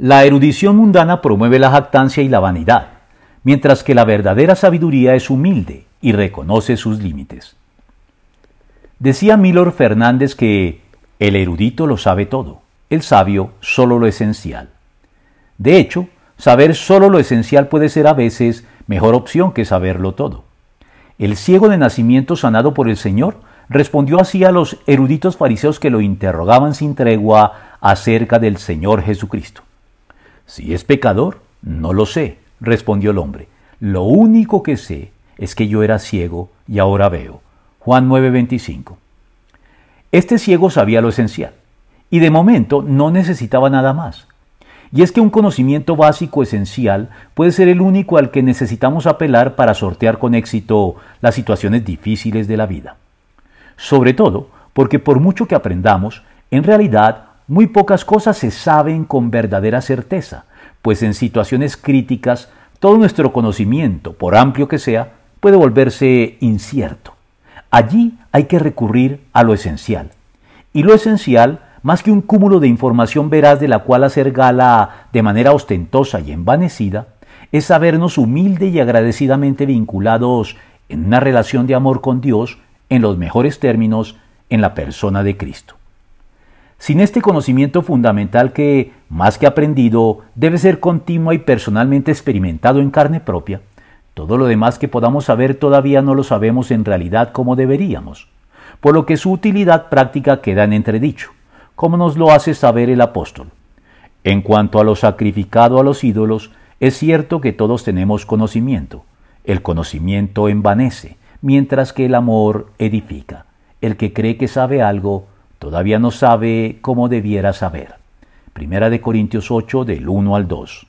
La erudición mundana promueve la jactancia y la vanidad, mientras que la verdadera sabiduría es humilde y reconoce sus límites. Decía Milor Fernández que el erudito lo sabe todo, el sabio solo lo esencial. De hecho, saber solo lo esencial puede ser a veces mejor opción que saberlo todo. El ciego de nacimiento sanado por el Señor respondió así a los eruditos fariseos que lo interrogaban sin tregua acerca del Señor Jesucristo. Si es pecador, no lo sé, respondió el hombre. Lo único que sé es que yo era ciego y ahora veo. Juan 9:25. Este ciego sabía lo esencial y de momento no necesitaba nada más. Y es que un conocimiento básico esencial puede ser el único al que necesitamos apelar para sortear con éxito las situaciones difíciles de la vida. Sobre todo porque por mucho que aprendamos, en realidad muy pocas cosas se saben con verdadera certeza, pues en situaciones críticas todo nuestro conocimiento, por amplio que sea, puede volverse incierto. Allí hay que recurrir a lo esencial. Y lo esencial más que un cúmulo de información veraz de la cual hacer gala de manera ostentosa y envanecida, es sabernos humilde y agradecidamente vinculados en una relación de amor con Dios en los mejores términos en la persona de Cristo. Sin este conocimiento fundamental que, más que aprendido, debe ser continuo y personalmente experimentado en carne propia, todo lo demás que podamos saber todavía no lo sabemos en realidad como deberíamos, por lo que su utilidad práctica queda en entredicho como nos lo hace saber el apóstol. En cuanto a lo sacrificado a los ídolos, es cierto que todos tenemos conocimiento. El conocimiento envanece, mientras que el amor edifica. El que cree que sabe algo, todavía no sabe cómo debiera saber. Primera de Corintios 8 del 1 al 2.